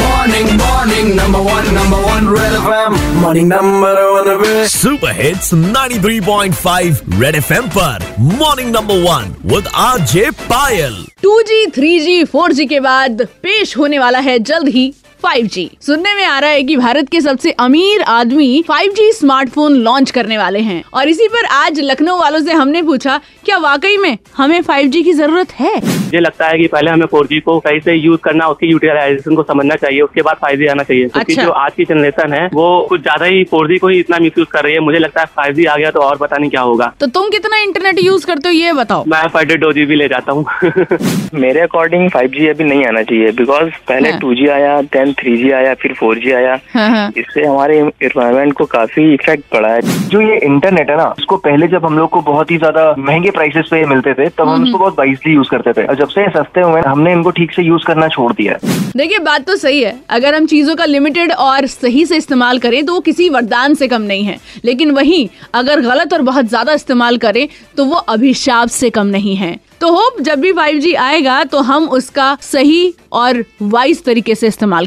Morning number one number one Red M morning number super hits ninety three point five Red F M पर. Morning number one with R J Payal two G three G four G के बाद पेश होने वाला है जल्द ही 5G सुनने में आ रहा है कि भारत के सबसे अमीर आदमी 5G स्मार्टफ़ोन लॉन्च करने वाले हैं। और इसी पर आज लखनऊ वालों से हमने पूछा क्या वाकई में हमें 5G की ज़रूरत है? मुझे लगता है कि पहले हमें फोर को सही से यूज़ करना उसकी यूटिलाइजेशन को समझना चाहिए उसके बाद फाइव आना चाहिए। क्योंकि अच्छा। जो आज की जनरेशन है वो कुछ ज़्यादा ही फोर को ही इतना मिस यूज़ कर रही है। मुझे लगता है फाइव आ गया तो और पता नहीं क्या होगा। तो तुम कितना इंटरनेट यूज़ करते हो ये बताओ। मैं पर डे दो जीबी ले जाता हूँ। मेरे अकॉर्डिंग 5G अभी नहीं आना चाहिए बिकॉज़ पहले टू 2G आया देन 3G आया फिर फोर जी आया। हाँ, हाँ। इससे हमारे इन्वायरमेंट को काफ़ी इफ़ेक्ट पड़ा है। जो ये इंटरनेट है ना उसको पहले जब हम लोग को बहुत ही ज़्यादा महँगे प्राइसेस पे मिलते थे तब हम इसको बहुत वाइजली यूज़ करते थे। और जब से सस्ते हुए हमने इनको ठीक से यूज़ करना छोड़ दिया देखिए बात तो सही है। अगर हम चीज़ों का लिमिटेड और सही से इस्तेमाल करें तो वो किसी वरदान से कम नहीं है। लेकिन वहीं अगर गलत और बहुत ज़्यादा इस्तेमाल करें तो वो अभिशाप से कम नहीं है। तो होप जब भी 5G आएगा तो हम उसका सही और वाइज तरीके से इस्तेमाल